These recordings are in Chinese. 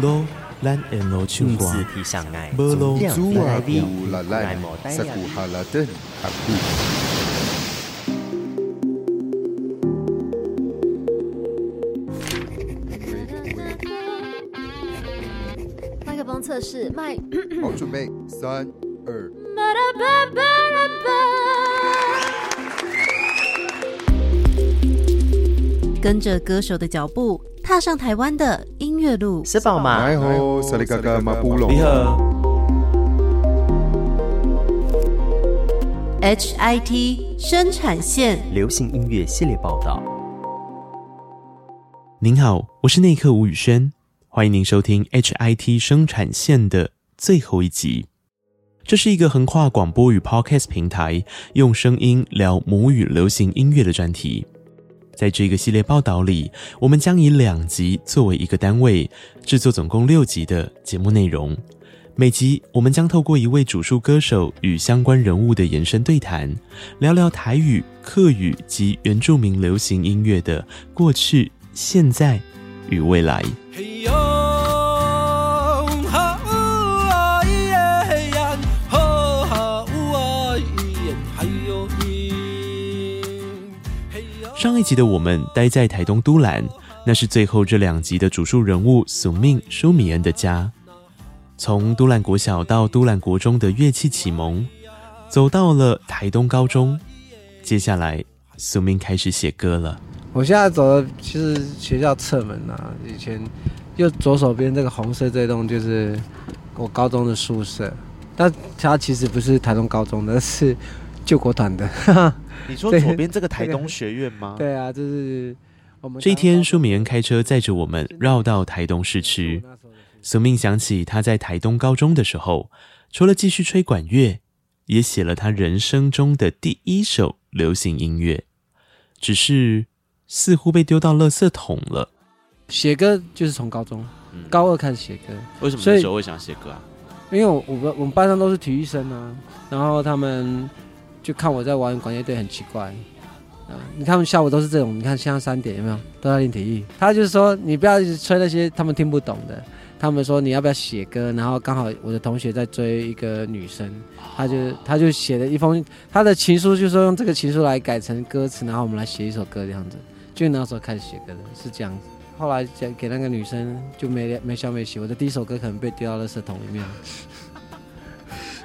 路，咱沿路唱歌，无路阻碍你，来莫带呀。麦克风测试，麦。好，准备，三、二。跟着歌手的脚步，踏上台湾的音乐路。是宝吗？你好，你好。HIT 生产线流行音乐系列报道。您好，我是内克吴宇轩，欢迎您收听 HIT 生产线的最后一集。这是一个横跨广播与 Podcast 平台，用声音聊母语流行音乐的专题。在这个系列报道里，我们将以两集作为一个单位，制作总共六集的节目内容。每集我们将透过一位主述歌手与相关人物的延伸对谈，聊聊台语、客语及原住民流行音乐的过去、现在与未来。上一集的我们待在台东都兰，那是最后这两集的主述人物苏命舒米恩的家。从都兰国小到都兰国中的乐器启蒙，走到了台东高中，接下来苏命开始写歌了。我现在走的其实学校侧门啊，以前右左手边这个红色这栋就是我高中的宿舍，但它其实不是台东高中的，是救国团的。你说左边这个台东学院吗？对啊，就是我们。这一天，舒米恩开车载着我们绕到台东市区。苏命想起他在台东高中的时候，除了继续吹管乐，也写了他人生中的第一首流行音乐，只是似乎被丢到垃圾桶了。写歌就是从高中，高二开始写歌。为什么那时候会想写歌啊？因为我我们我们班上都是体育生啊，然后他们。就看我在玩管乐队很奇怪，啊，你看他们下午都是这种，你看现在三点有没有都在练体育？他就是说你不要一直吹那些他们听不懂的，他们说你要不要写歌？然后刚好我的同学在追一个女生，他就他就写了一封他的情书，就说用这个情书来改成歌词，然后我们来写一首歌这样子。就那时候开始写歌的，是这样子。后来讲给那个女生就没没消没息，我的第一首歌可能被丢到垃圾桶里面。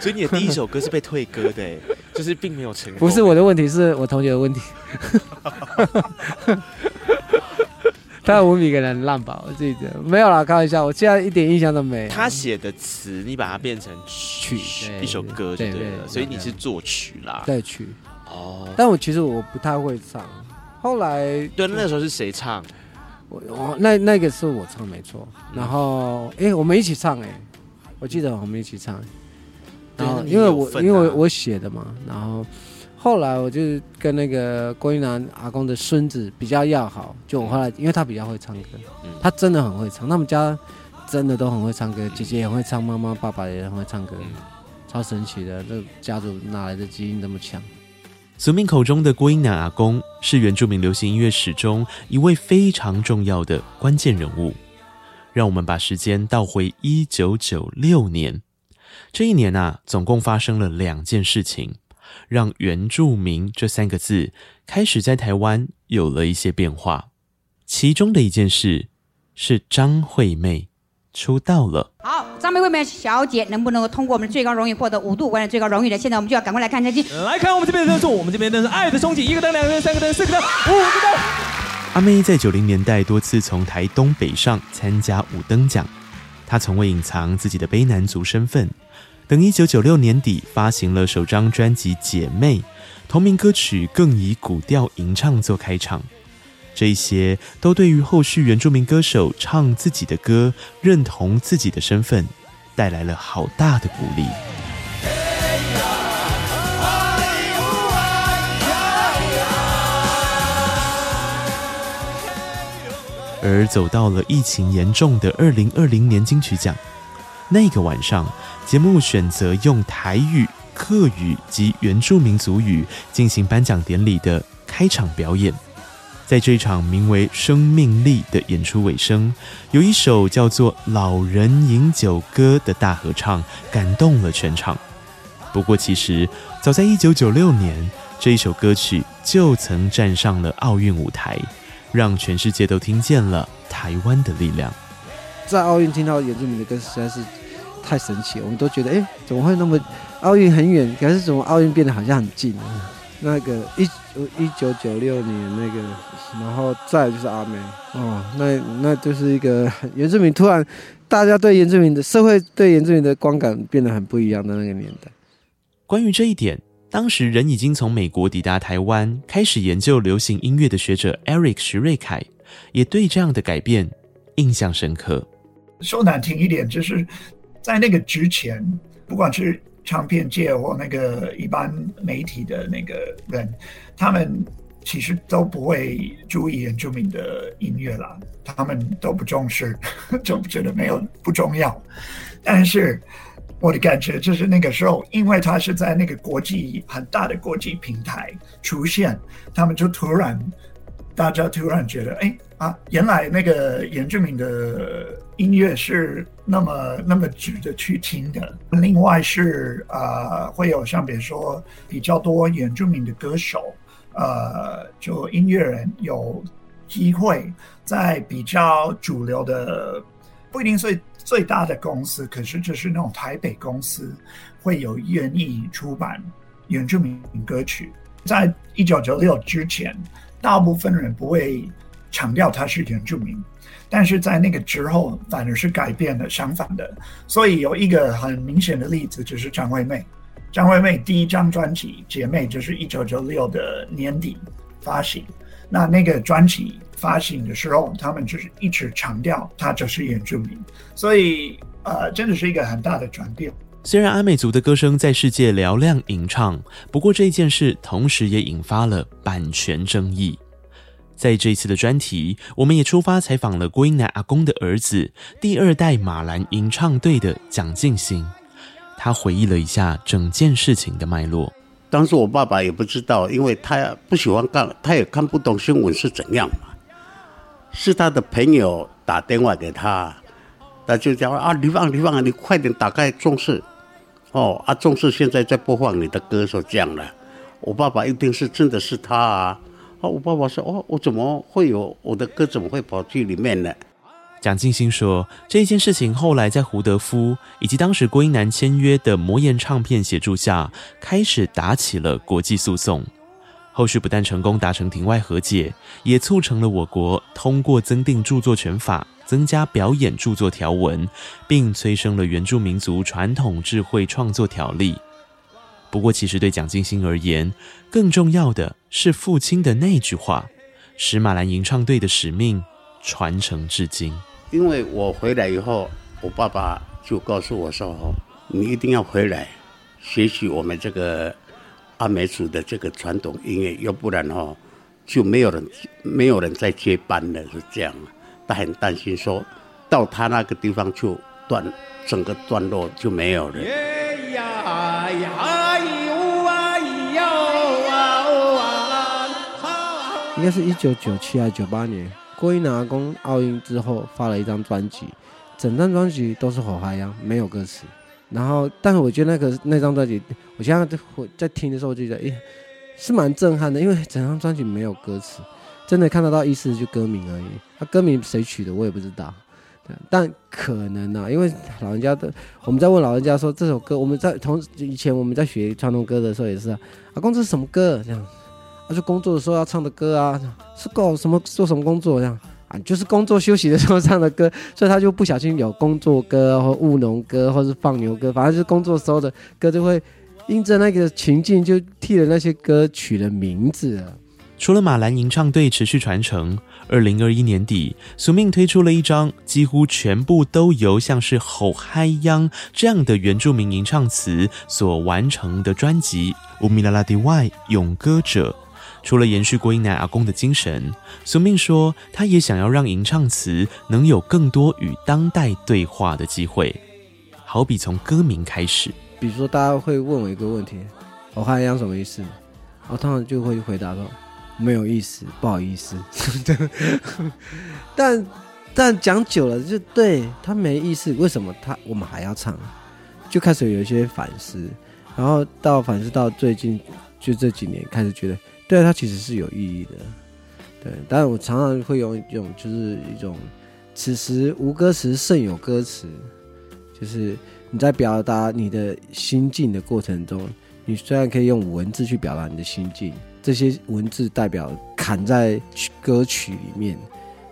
所以你的第一首歌是被退歌的，就是并没有成功。不是我的问题，是我同学的问题。他有五米给人烂吧？我自己觉得没有啦，开玩笑。我现在一点印象都没有。他写的词，你把它变成曲，一首歌就对了。所以你是作曲啦，对曲。哦。但我其实我不太会唱。后来，对，那时候是谁唱？我我那那个是我唱没错。然后，哎、欸，我们一起唱哎、欸，我记得我们一起唱。然后，因为我因为我写的嘛，然后后来我就跟那个郭英南阿公的孙子比较要好，就我后来因为他比较会唱歌，他真的很会唱，他们家真的都很会唱歌，姐姐也会唱，妈妈爸爸也很会唱歌，超神奇的，这家族哪来的基因这么强？苏命口中的郭英男阿公是原住民流行音乐史中一位非常重要的关键人物。让我们把时间倒回一九九六年。这一年啊，总共发生了两件事情，让“原住民”这三个字开始在台湾有了一些变化。其中的一件事是张惠妹出道了。好，张惠妹小姐能不能够通过我们的最高荣誉获得五度关的最高荣誉呢？现在我们就要赶快来看成绩。来看我们这边的灯数，我们这边的灯是爱的憧憬，一个灯、两个灯、三个灯、四个灯、五个灯。阿妹在九零年代多次从台东北上参加五灯奖，她从未隐藏自己的卑南族身份。等一九九六年底发行了首张专辑《姐妹》，同名歌曲更以古调吟唱做开场，这些都对于后续原住民歌手唱自己的歌、认同自己的身份，带来了好大的鼓励。而走到了疫情严重的二零二零年金曲奖。那个晚上，节目选择用台语、客语及原住民族语进行颁奖典礼的开场表演。在这场名为《生命力》的演出尾声，有一首叫做《老人饮酒歌》的大合唱，感动了全场。不过，其实早在1996年，这一首歌曲就曾站上了奥运舞台，让全世界都听见了台湾的力量。在奥运听到原住民的歌实在是太神奇了，我们都觉得，哎，怎么会那么奥运很远，可是怎么奥运变得好像很近？那个一一九九六年那个，然后再就是阿妹哦，那那就是一个 原住民突然大家对原住民的社会对原住民的观感变得很不一样的那个年代。关于这一点。当时人已经从美国抵达台湾，开始研究流行音乐的学者 Eric 徐瑞凯，也对这样的改变印象深刻。说难听一点，就是在那个之前，不管是唱片界或那个一般媒体的那个人，他们其实都不会注意原住民的音乐啦，他们都不重视，就觉得没有不重要。但是。我的感觉就是那个时候，因为他是在那个国际很大的国际平台出现，他们就突然，大家突然觉得，哎啊，原来那个原住民的音乐是那么那么值得去听的。另外是呃，会有像比如说比较多原住民的歌手，呃，就音乐人有机会在比较主流的，不一定最。最大的公司，可是就是那种台北公司，会有愿意出版原住民歌曲。在一九九六之前，大部分人不会强调他是原住民，但是在那个之后，反而是改变了，相反的。所以有一个很明显的例子，就是张惠妹。张惠妹第一张专辑《姐妹》就是一九九六的年底发行。那那个专辑发行的时候，他们就是一直强调他就是原住民，所以呃，真的是一个很大的转变。虽然阿美族的歌声在世界嘹亮吟唱，不过这件事同时也引发了版权争议。在这一次的专题，我们也出发采访了郭英男阿公的儿子，第二代马兰吟唱队的蒋进新，他回忆了一下整件事情的脉络。当时我爸爸也不知道，因为他不喜欢看，他也看不懂新闻是怎样嘛。是他的朋友打电话给他，他就讲啊，李旺，李旺，你快点打开中视，哦，啊，中视现在在播放你的歌，说这样了。我爸爸一定是真的是他啊，啊，我爸爸说哦，我怎么会有我的歌怎么会跑去里面呢？蒋敬新说，这件事情后来在胡德夫以及当时郭英男签约的魔岩唱片协助下，开始打起了国际诉讼。后续不但成功达成庭外和解，也促成了我国通过增订著作权法，增加表演著作条文，并催生了原住民族传统智慧创作条例。不过，其实对蒋劲新而言，更重要的是父亲的那句话，使马兰吟唱队的使命传承至今。因为我回来以后，我爸爸就告诉我说：“哦，你一定要回来学习我们这个阿美族的这个传统音乐，要不然哦，就没有人没有人再接班了。”是这样，他很担心说，到他那个地方就段整个段落就没有了。应该是一九九七还是九八年？郭英男阿公奥运之后发了一张专辑，整张专辑都是吼嗨呀，没有歌词。然后，但是我觉得那个那张专辑，我现在在在听的时候，就觉得，哎，是蛮震撼的，因为整张专辑没有歌词，真的看得到意思就歌名而已。他、歌名谁取的我也不知道，但可能啊，因为老人家的，我们在问老人家说这首歌，我们在从以前我们在学传统歌的时候也是啊，阿公这是什么歌这样。他说工作的时候要唱的歌啊，是搞什么做什么工作这样啊？就是工作休息的时候 唱的歌，所以他就不小心有工作歌或务农歌，或是放牛歌，反正就是工作时候的歌，就会因着那个情境，就替了那些歌取了名字。除了马兰吟唱队持续传承，二零二一年底，苏命推出了一张几乎全部都由像是吼嗨央这样的原住民吟唱词所完成的专辑《乌米拉拉迪外勇歌者》。除了延续郭英男阿公的精神，苏命说，他也想要让吟唱词能有更多与当代对话的机会，好比从歌名开始。比如说，大家会问我一个问题：“吼嗨央什么意思？”我通常就会回答说：“没有意思，不好意思。但但讲久了就对他没意思，为什么他我们还要唱？就开始有一些反思，然后到反思到最近就这几年开始觉得，对，他其实是有意义的。对，但是我常常会用一种就是一种，此时无歌词胜有歌词，就是你在表达你的心境的过程中，你虽然可以用文字去表达你的心境，这些文字代表砍在歌曲里面，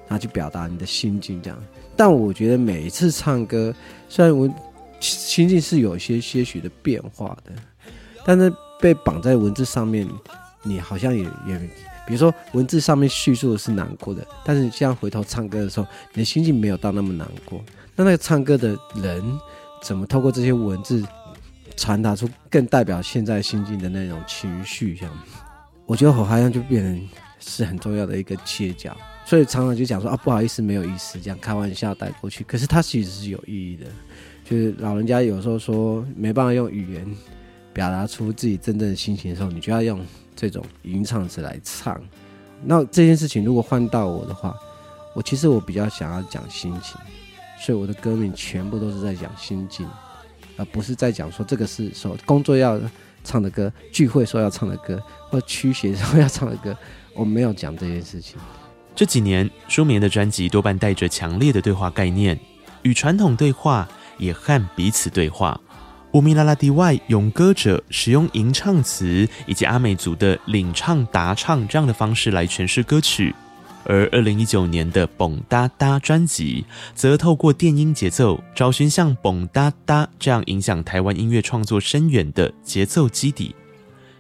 然后去表达你的心境这样。但我觉得每一次唱歌，虽然我心境是有些些许的变化的，但是被绑在文字上面，你好像也也。比如说文字上面叙述的是难过的，但是你现在回头唱歌的时候，你的心境没有到那么难过。那那个唱歌的人怎么透过这些文字传达出更代表现在心境的那种情绪？这样，我觉得好像就变成是很重要的一个切角。所以常常就讲说啊，不好意思，没有意思，这样开玩笑带过去。可是它其实是有意义的，就是老人家有时候说没办法用语言表达出自己真正的心情的时候，你就要用。这种吟唱词来唱，那这件事情如果换到我的话，我其实我比较想要讲心情，所以我的歌名全部都是在讲心境，而不是在讲说这个是说工作要唱的歌，聚会说要唱的歌，或驱邪说要唱的歌，我没有讲这件事情。这几年，舒眠的专辑多半带着强烈的对话概念，与传统对话，也和彼此对话。乌米拉拉迪外，勇歌者使用吟唱词以及阿美族的领唱答唱这样的方式来诠释歌曲，而二零一九年的《蹦哒哒》专辑则透过电音节奏，找寻像《蹦哒哒》这样影响台湾音乐创作深远的节奏基底。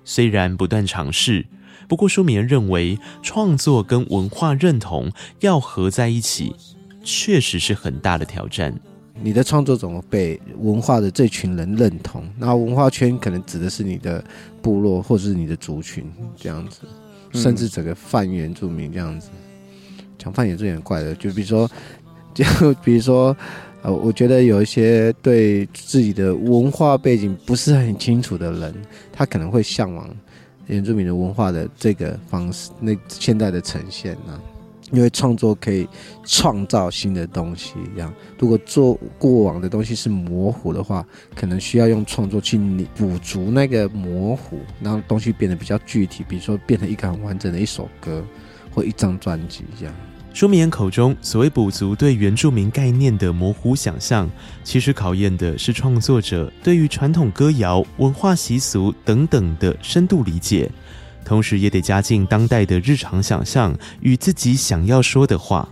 虽然不断尝试，不过舒眠认为创作跟文化认同要合在一起，确实是很大的挑战。你的创作怎么被文化的这群人认同？然后文化圈可能指的是你的部落或者是你的族群这样子，甚至整个泛原住民这样子。讲泛原住民很怪的，就比如说，就比如说，呃，我觉得有一些对自己的文化背景不是很清楚的人，他可能会向往原住民的文化的这个方式，那现在的呈现呢、因为创作可以创造新的东西，这样。如果做过往的东西是模糊的话，可能需要用创作去补足那个模糊，让东西变得比较具体。比如说，变成一个很完整的一首歌或一张专辑这样。舒眠口中所谓补足对原住民概念的模糊想象，其实考验的是创作者对于传统歌谣、文化习俗等等的深度理解。同时也得加进当代的日常想象与自己想要说的话，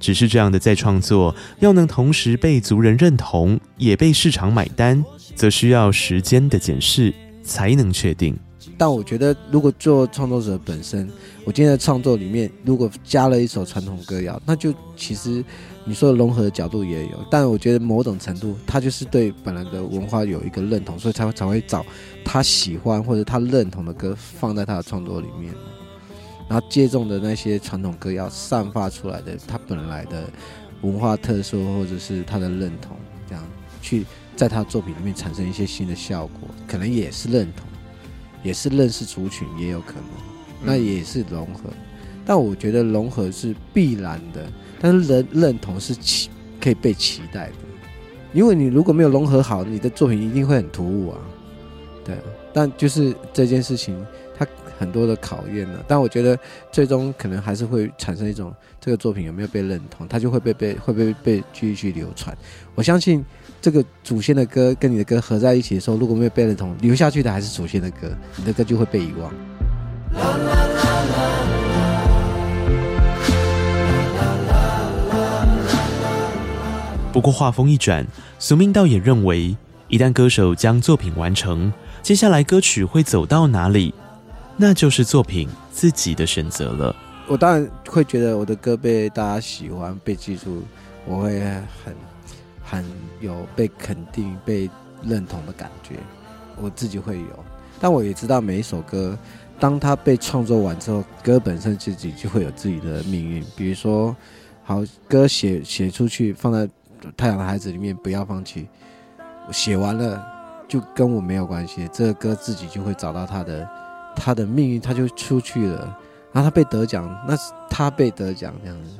只是这样的再创作，要能同时被族人认同，也被市场买单，则需要时间的检视才能确定。但我觉得，如果做创作者本身，我今天的创作里面如果加了一首传统歌谣，那就其实。你说的融合的角度也有，但我觉得某种程度，他就是对本来的文化有一个认同，所以才会才会找他喜欢或者他认同的歌放在他的创作里面，然后借重的那些传统歌要散发出来的他本来的文化特色或者是他的认同，这样去在他作品里面产生一些新的效果，可能也是认同，也是认识族群，也有可能，那也是融合，但我觉得融合是必然的。但是人认同是期可以被期待的，因为你如果没有融合好，你的作品一定会很突兀啊。对，但就是这件事情，它很多的考验呢。但我觉得最终可能还是会产生一种这个作品有没有被认同，它就会被被会被被继续流传。我相信这个祖先的歌跟你的歌合在一起的时候，如果没有被认同，留下去的还是祖先的歌，你的歌就会被遗忘。啦啦啦啦不过话锋一转，苏明道也认为，一旦歌手将作品完成，接下来歌曲会走到哪里，那就是作品自己的选择了。我当然会觉得我的歌被大家喜欢、被记住，我会很很有被肯定、被认同的感觉，我自己会有。但我也知道，每一首歌，当它被创作完之后，歌本身自己就会有自己的命运。比如说，好歌写写出去，放在。太阳的孩子里面不要放弃，写完了就跟我没有关系，这个歌自己就会找到他的他的命运，他就出去了。然后他被得奖，那是他被得奖这样子，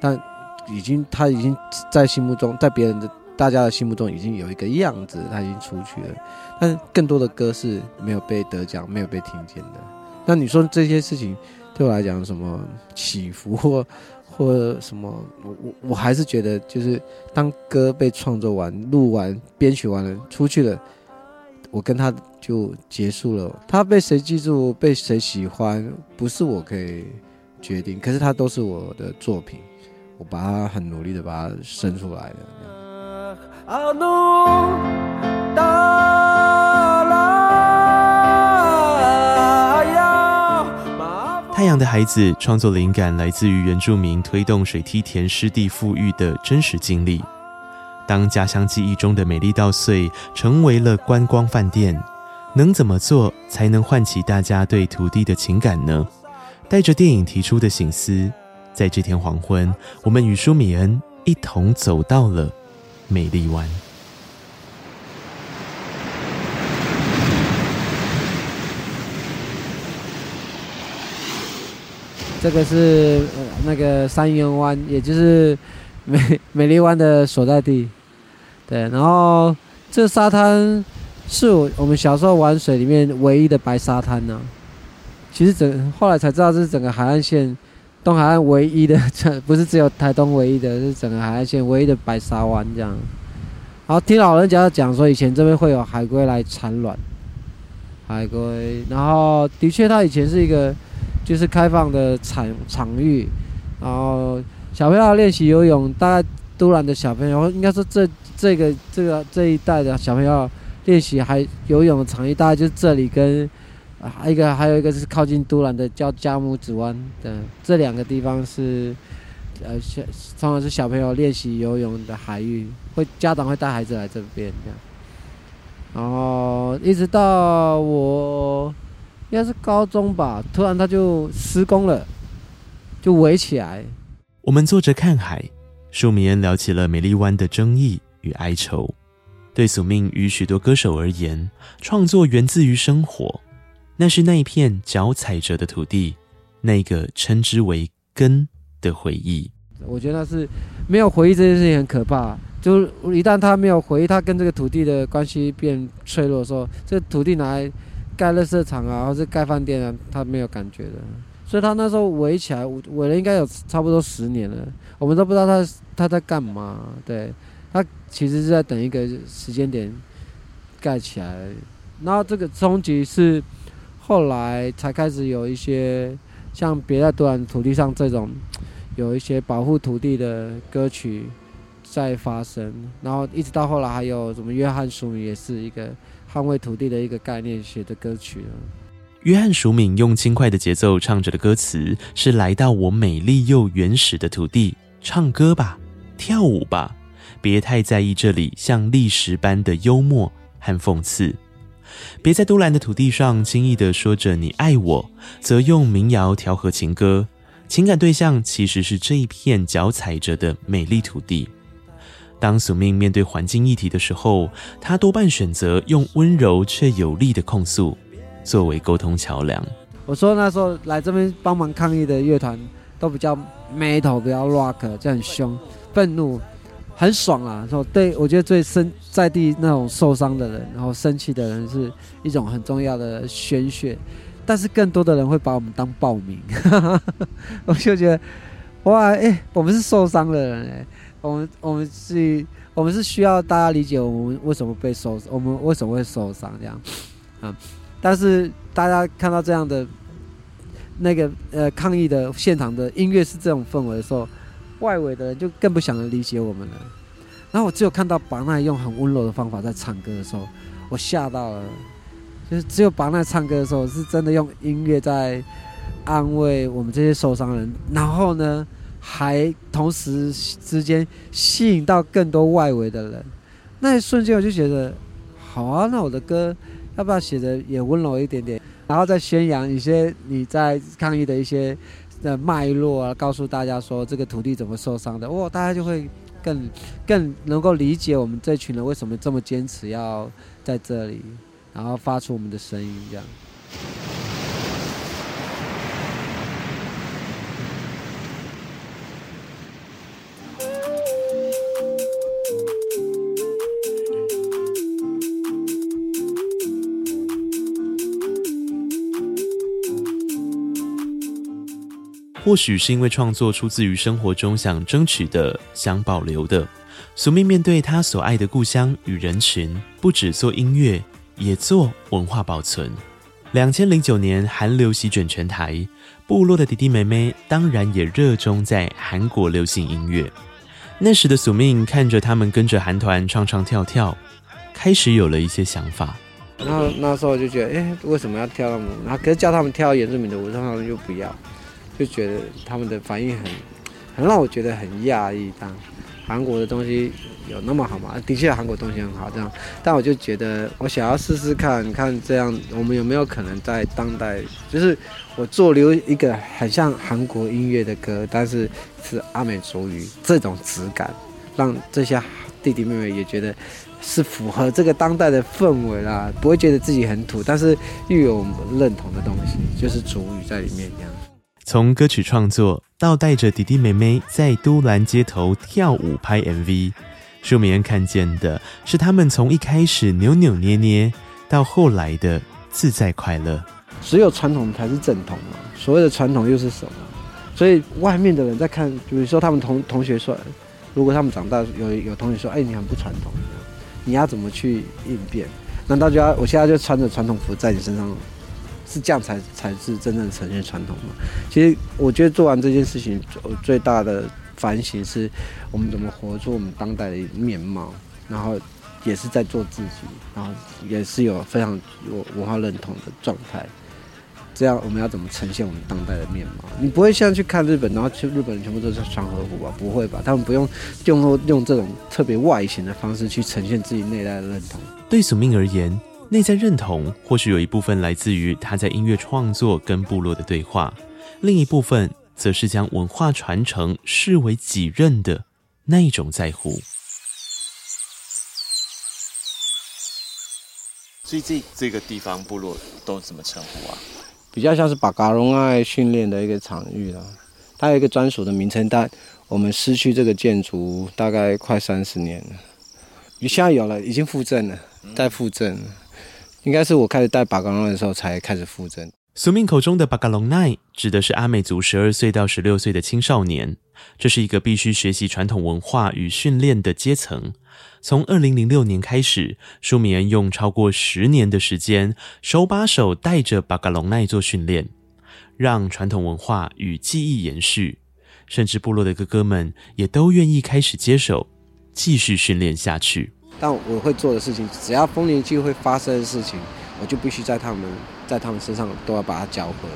但已经他已经在心目中，在别人的大家的心目中已经有一个样子，他已经出去了。但是更多的歌是没有被得奖，没有被听见的。那你说这些事情对我来讲什么起伏或 或什么？我我我还是觉得，就是当歌被创作完、录完、编曲完了出去了，我跟他就结束了。他被谁记住、被谁喜欢，不是我可以决定，可是他都是我的作品，我把它很努力的把它生出来的。太阳的孩子创作灵感来自于原住民推动水梯田湿地复育的真实经历。当家乡记忆中的美丽稻穗成为了观光饭店，能怎么做才能唤起大家对土地的情感呢？带着电影提出的醒思，在这天黄昏，我们与舒米恩一同走到了美丽湾。这个是呃那个三元湾，也就是美美丽湾的所在地。对，然后这沙滩是我我们小时候玩水里面唯一的白沙滩呢、其实整后来才知道，这是整个海岸线东海岸唯一的，不是只有台东唯一的，是整个海岸线唯一的白沙湾这样。然后听老人家讲说，以前这边会有海龟来产卵，海龟。然后的确，它以前是一个。就是开放的场场域，然后小朋友练习游泳，大概都兰的小朋友，应该说这这个这个这一代的小朋友练习还游泳的场域，大概就是这里跟还一个还有一个是靠近都兰的叫加木子湾的这两个地方是呃小通常是小朋友练习游泳的海域，会家长会带孩子来这边这样，然后一直到我。应该是高中吧，突然他就施工了，就围起来。我们坐着看海，舒米恩聊起了美丽湾的争议与哀愁。对宿命与许多歌手而言，创作源自于生活，那是那一片脚踩着的土地，那个称之为根的回忆。我觉得那是没有回忆这件事情很可怕，就一旦他没有回忆，他跟这个土地的关系变脆弱的时候，这土地拿来。盖垃圾场啊，或者盖饭店啊，他没有感觉的，所以他那时候围起来，围了应该有差不多十年了，我们都不知道他他在干嘛。对，他其实是在等一个时间点盖起来，然后这个终极是后来才开始有一些像别在多兰土地上这种有一些保护土地的歌曲在发生，然后一直到后来还有什么约翰舒米也是一个。捍卫土地的一个概念写的歌曲，约翰舒敏用轻快的节奏唱着的歌词是：来到我美丽又原始的土地，唱歌吧，跳舞吧，别太在意这里像历史般的幽默和讽刺。别在都兰的土地上轻易地说着你爱我，则用民谣调和情歌，情感对象其实是这一片脚踩着的美丽土地。当宿命面对环境议题的时候，他多半选择用温柔却有力的控诉作为沟通桥梁。我说那时候来这边帮忙抗议的乐团都比较 metal，比较 rock，就很凶、愤怒、很爽啊！说对我觉得最深在地那种受伤的人，然后生气的人是一种很重要的宣泄，但是更多的人会把我们当暴民，我就觉得哇，哎、我们是受伤的人哎、我们我们是，我们是需要大家理解我们为什么被受，我们为什么会受伤这样，嗯，但是大家看到这样的那个呃抗议的现场的音乐是这种氛围的时候，外围的人就更不想理解我们了。然后我只有看到巴奈用很温柔的方法在唱歌的时候，我吓到了，就是只有巴奈唱歌的时候是真的用音乐在安慰我们这些受伤人，然后呢，还同时之间吸引到更多外围的人，那一瞬间我就觉得，好啊，那我的歌要不要写的也温柔一点点，然后再宣扬一些你在抗议的一些的脉络啊，告诉大家说这个土地怎么受伤的，哇，大家就会更更能够理解我们这群人为什么这么坚持要在这里，然后发出我们的声音这样。或许是因为创作出自于生活中想争取的、想保留的。苏命面对他所爱的故乡与人群，不只做音乐，也做文化保存。两千零九年韩流席卷全台，部落的弟弟妹妹当然也热衷在韩国流行音乐。那时的苏命看着他们跟着韩团唱唱跳跳，开始有了一些想法。然后那时候就觉得，哎，为什么要跳那么？然后可是叫他们跳原住民的舞，他们就不要。就觉得他们的反应很，很让我觉得很讶异。当韩国的东西有那么好吗？的确，韩国东西很好，这样。但我就觉得，我想要试试看看这样，我们有没有可能在当代，就是我做留一个很像韩国音乐的歌，但是是阿美族语这种质感，让这些弟弟妹妹也觉得是符合这个当代的氛围啦，不会觉得自己很土，但是又有认同的东西，就是族语在里面这样。从歌曲创作到带着弟弟妹妹在都兰街头跳舞拍 MV，舒米恩看见的是他们从一开始扭扭捏捏，到后来的自在快乐。只有传统才是正统嘛？所谓的传统又是什么？所以外面的人在看，比如说他们同同学说，如果他们长大有有同学说，哎，你很不传统，你要怎么去应变？难道就要我现在就穿着传统服在你身上？是这样才才是真正呈现传统嘛？其实我觉得做完这件事情，最大的反省是我们怎么活出我们当代的面貌，然后也是在做自己，然后也是有非常有文化认同的状态。这样我们要怎么呈现我们当代的面貌？你不会像去看日本，然后去日本人全部都是穿和服吧？不会吧？他们不用用用这种特别外形的方式去呈现自己内在的认同。对苏命而言。内在认同或许有一部分来自于他在音乐创作跟部落的对话，另一部分则是将文化传承视为己任的那一种在乎。所以这这个地方部落都怎么称呼啊？比较像是巴嘎隆爱训练的一个场域了，它有一个专属的名称，但我们失去这个建筑大概快三十年了，你现在有了，已经复振了，在复振。应该是我开始带巴嘎隆的时候才开始复振。苏命口中的巴嘎隆奈指的是阿美族十二岁到十六岁的青少年，这是一个必须学习传统文化与训练的阶层。从二零零六年开始，舒米恩用超过十年的时间，手把手带着巴嘎隆奈做训练，让传统文化与技艺延续，甚至部落的哥哥们也都愿意开始接手，继续训练下去。但我会做的事情，只要丰年祭会发生的事情，我就必须在他们在他们身上都要把它教会。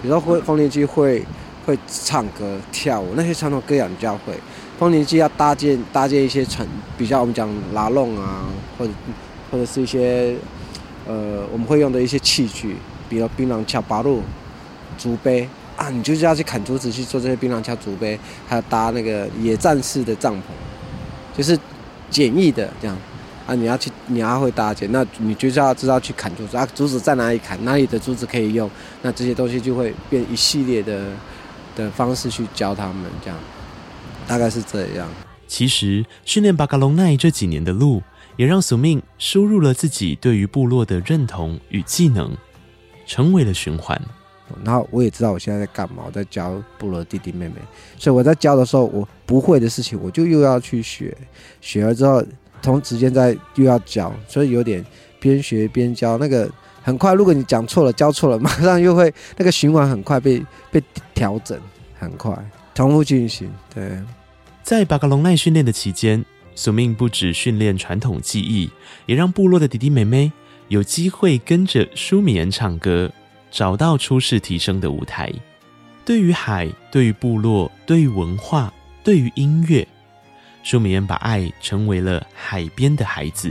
比如说会丰年祭会会唱歌跳舞，那些传统歌谣你教会。丰年祭要搭建搭建一些传比较我们讲拉弄啊，或者或者是一些呃我们会用的一些器具，比如槟榔敲八路竹杯啊，你就是要去砍竹子去做这些槟榔敲竹杯，还有搭那个野战式的帐篷，就是。简易的这样啊，你要去，你要会搭建，那你就是要知道去砍竹子啊，竹子在哪里砍，哪里的竹子可以用，那这些东西就会变一系列的 的方式去教他们，这样大概是这样。其实训练巴嘎隆奈这几年的路，也让苏命输入了自己对于部落的认同与技能，成为了循环。然后我也知道我现在在干嘛，我在教部落弟弟妹妹，所以我在教的时候，我不会的事情，我就又要去学，学了之后同时间在又要教，所以有点边学边教，那个很快，如果你讲错了，教错了，马上又会那个循环很快被被调整，很快重复进行。对，在巴嘎隆奈训练的期间，苏命不止训练传统技艺，也让部落的弟弟妹妹有机会跟着舒米恩唱歌。找到出世提升的舞台。对于海，对于部落，对于文化，对于音乐，舒美恩把爱成为了海边的孩子。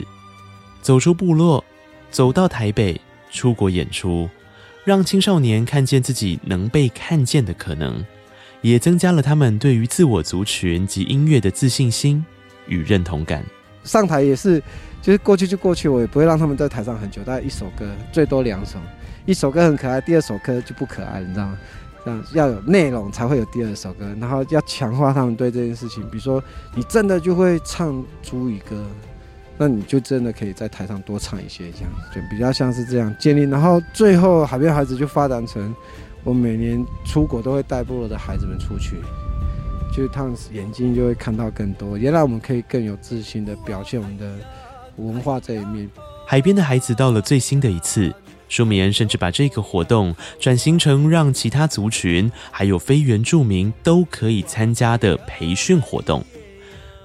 走出部落，走到台北，出国演出，让青少年看见自己能被看见的可能，也增加了他们对于自我族群及音乐的自信心与认同感。上台也是，就是过去就过去，我也不会让他们在台上很久，大概一首歌，最多两首。一首歌很可爱，第二首歌就不可爱，你知道吗？要有内容才会有第二首歌，然后要强化他们对这件事情。比如说，你真的就会唱族语歌，那你就真的可以在台上多唱一些，这样就比较像是这样建立。然后最后海边孩子就发展成我每年出国都会带部落的孩子们出去，就是他们眼睛就会看到更多。原来我们可以更有自信的表现我们的文化这一面。海边的孩子到了最新的一次，舒眠甚至把这个活动转型成让其他族群还有非原住民都可以参加的培训活动。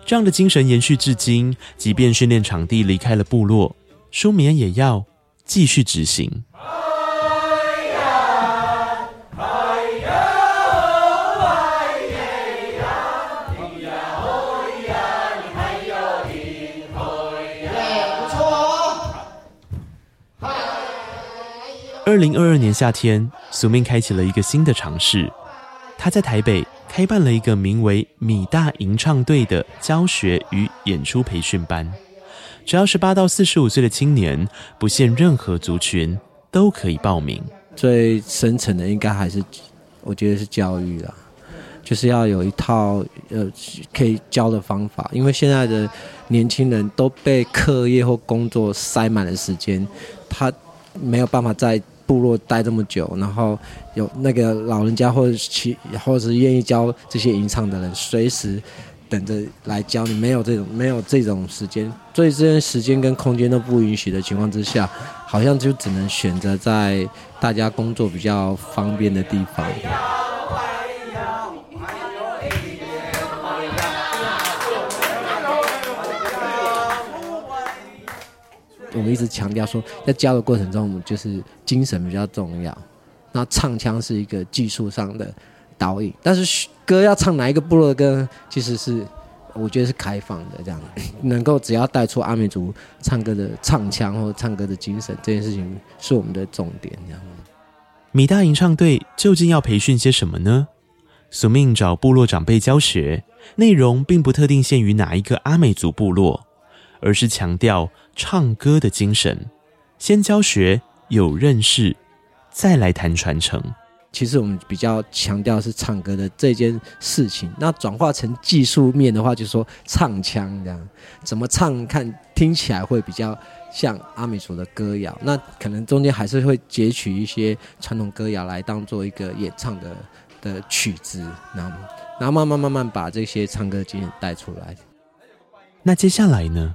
这样的精神延续至今，即便训练场地离开了部落，舒眠也要继续执行。二零二二年夏天，苏明开启了一个新的尝试。他在台北开办了一个名为“米大吟唱队”的教学与演出培训班，只要十八到四十五岁的青年，不限任何族群，都可以报名。最深层的应该还是，我觉得是教育啦，就是要有一套呃可以教的方法，因为现在的年轻人都被课业或工作塞满了时间，他没有办法在。部落待这么久，然后有那个老人家或者其或者是愿意教这些吟唱的人，随时等着来教你。没有这种没有这种时间，所以这些时间跟空间都不允许的情况之下，好像就只能选择在大家工作比较方便的地方。我们一直强调说，在教的过程中，我们就是精神比较重要。那唱腔是一个技术上的导引，但是歌要唱哪一个部落的歌，其实是我觉得是开放的，这样 能够只要带出阿美族唱歌的唱腔或唱歌的精神，这件事情是我们的重点。这样，米大吟唱队究竟要培训些什么呢？索命找部落长辈教学，内容并不特定限于哪一个阿美族部落，而是强调。唱歌的精神，先教学有认识，再来谈传承。其实我们比较强调是唱歌的这件事情。那转化成技术面的话，就是说唱腔这样，怎么唱看听起来会比较像阿美族的歌谣。那可能中间还是会截取一些传统歌谣来当做一个演唱的的曲子，然后然后慢慢慢慢把这些唱歌经验带出来。那接下来呢？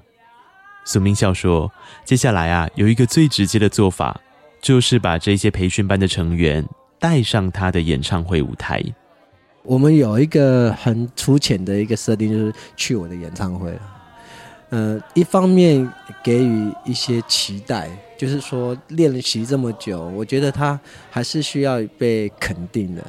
苏明笑说：“接下来啊，有一个最直接的做法，就是把这些培训班的成员带上他的演唱会舞台。我们有一个很粗浅的一个设定，就是去我的演唱会了。呃，一方面给予一些期待，就是说练习这么久，我觉得他还是需要被肯定的。”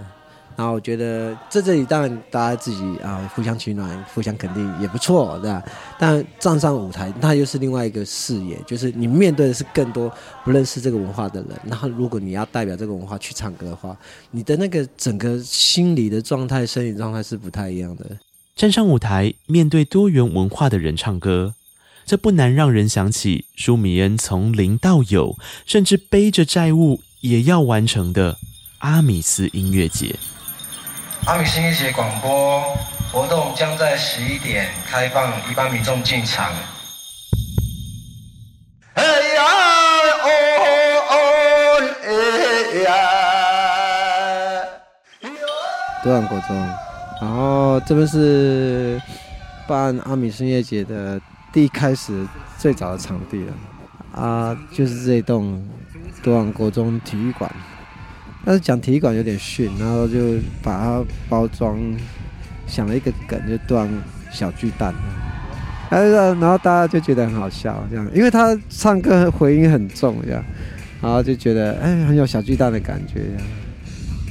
然后我觉得在这里当然大家自己啊互相取暖、互相肯定也不错，对吧？但站上舞台，那又是另外一个视野，就是你面对的是更多不认识这个文化的人。然后如果你要代表这个文化去唱歌的话，你的那个整个心理的状态、生理状态是不太一样的。站上舞台，面对多元文化的人唱歌，这不难让人想起舒米恩从零到有，甚至背着债务也要完成的阿米斯音乐节。阿米斯音乐节广播活动将在十一点开放一般民众进场。哎呀哦哦哎呀！多安国中，然后这边是办阿米深夜节的第一开始最早的场地了啊，就是这栋多安国中体育馆。但是讲体育馆有点逊，然后就把它包装，想了一个梗，就断小巨蛋。然后大家就觉得很好笑，这样，因为他唱歌回音很重，这样，然后就觉得哎，很有小巨蛋的感觉，这样。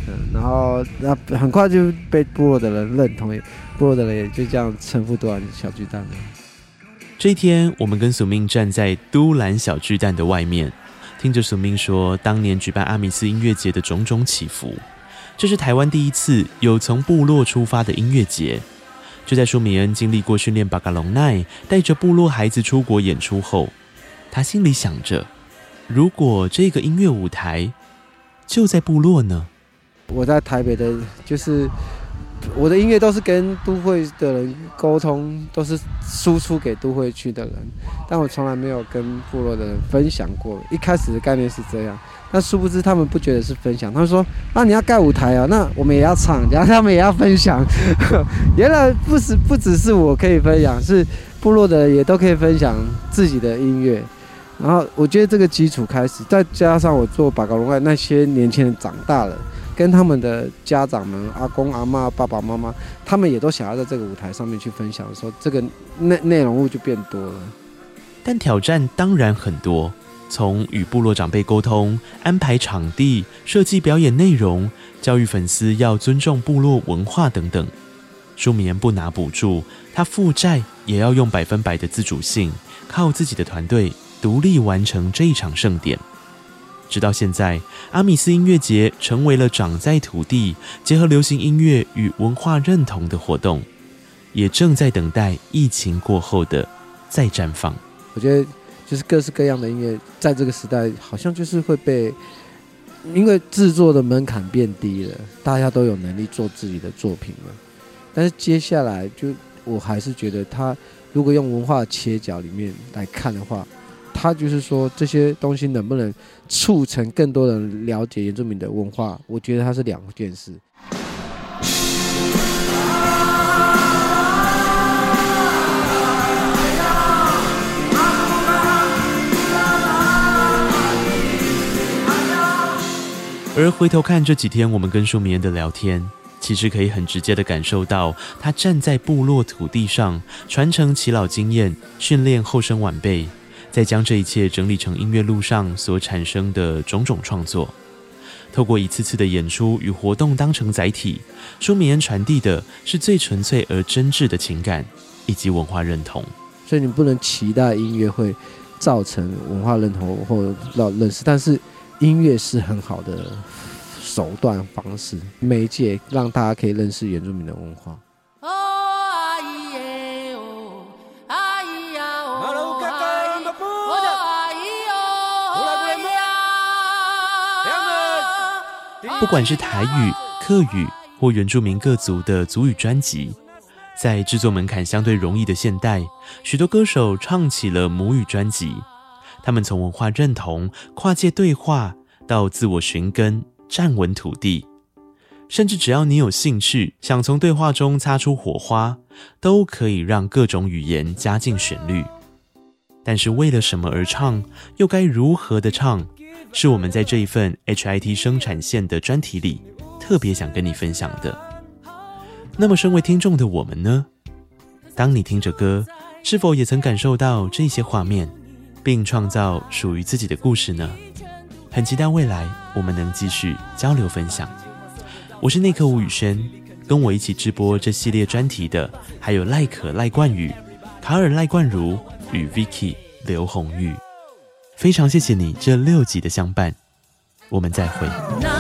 嗯，然后那很快就被部落的人认同，部落的人也就这样称呼断小巨蛋了。这一天，我们跟苏明站在都兰小巨蛋的外面。听着苏明说，当年举办阿米斯音乐节的种种起伏，这是台湾第一次有从部落出发的音乐节。就在舒米恩经历过训练巴嘎隆奈，带着部落孩子出国演出后，他心里想着：如果这个音乐舞台就在部落呢？我在台北的，就是我的音乐都是跟都会的人沟通，都是输出给都会区的人，但我从来没有跟部落的人分享过。一开始的概念是这样，但殊不知他们不觉得是分享，他们说：“啊，你要盖舞台啊，那我们也要唱，然后他们也要分享。”原来不是不只是我可以分享，是部落的人也都可以分享自己的音乐。然后我觉得这个基础开始，再加上我做巴嘎隆爱，那些年轻人长大了。跟他们的家长们、阿公阿妈、爸爸妈妈，他们也都想要在这个舞台上面去分享说，这个内内容物就变多了。但挑战当然很多，从与部落长辈沟通、安排场地、设计表演内容、教育粉丝要尊重部落文化等等。舒米不拿补助，他负债也要用百分百的自主性，靠自己的团队独立完成这一场盛典。直到现在，阿米斯音乐节成为了长在土地、结合流行音乐与文化认同的活动，也正在等待疫情过后的再绽放。我觉得，就是各式各样的音乐，在这个时代，好像就是会被，因为制作的门槛变低了，大家都有能力做自己的作品了。但是接下来，就我还是觉得，他如果用文化切角里面来看的话。他就是说，这些东西能不能促成更多人了解原住民的文化？我觉得它是两件事。而回头看这几天我们跟舒米恩的聊天，其实可以很直接的感受到，他站在部落土地上，传承耆老经验，训练后生晚辈。再将这一切整理成音乐路上所产生的种种创作，透过一次次的演出与活动当成载体，舒明恩传递的是最纯粹而真挚的情感以及文化认同。所以你不能期待音乐会造成文化认同或认识，但是音乐是很好的手段方式媒介，让大家可以认识原住民的文化。不管是台语、客语或原住民各族的族语专辑，在制作门槛相对容易的现代，许多歌手唱起了母语专辑。他们从文化认同、跨界对话到自我寻根、站稳土地，甚至只要你有兴趣，想从对话中擦出火花，都可以让各种语言加进旋律。但是为了什么而唱，又该如何的唱？是我们在这一份 HIT 生产线的专题里特别想跟你分享的。那么，身为听众的我们呢？当你听着歌，是否也曾感受到这些画面，并创造属于自己的故事呢？很期待未来我们能继续交流分享。我是内克吴宇轩，跟我一起直播这系列专题的还有赖可赖冠宇、卡尔赖冠如与 Vicky 刘红玉。非常谢谢你这六集的相伴，我们再会。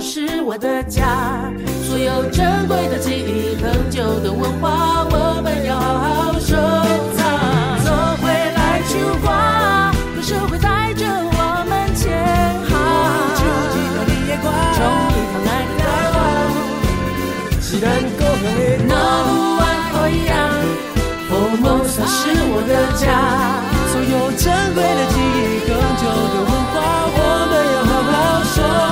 是我的家，所有珍贵的记忆、恒久的文化，我们要好好我的家，所有珍贵的记忆，更久的文化，我们要好好守。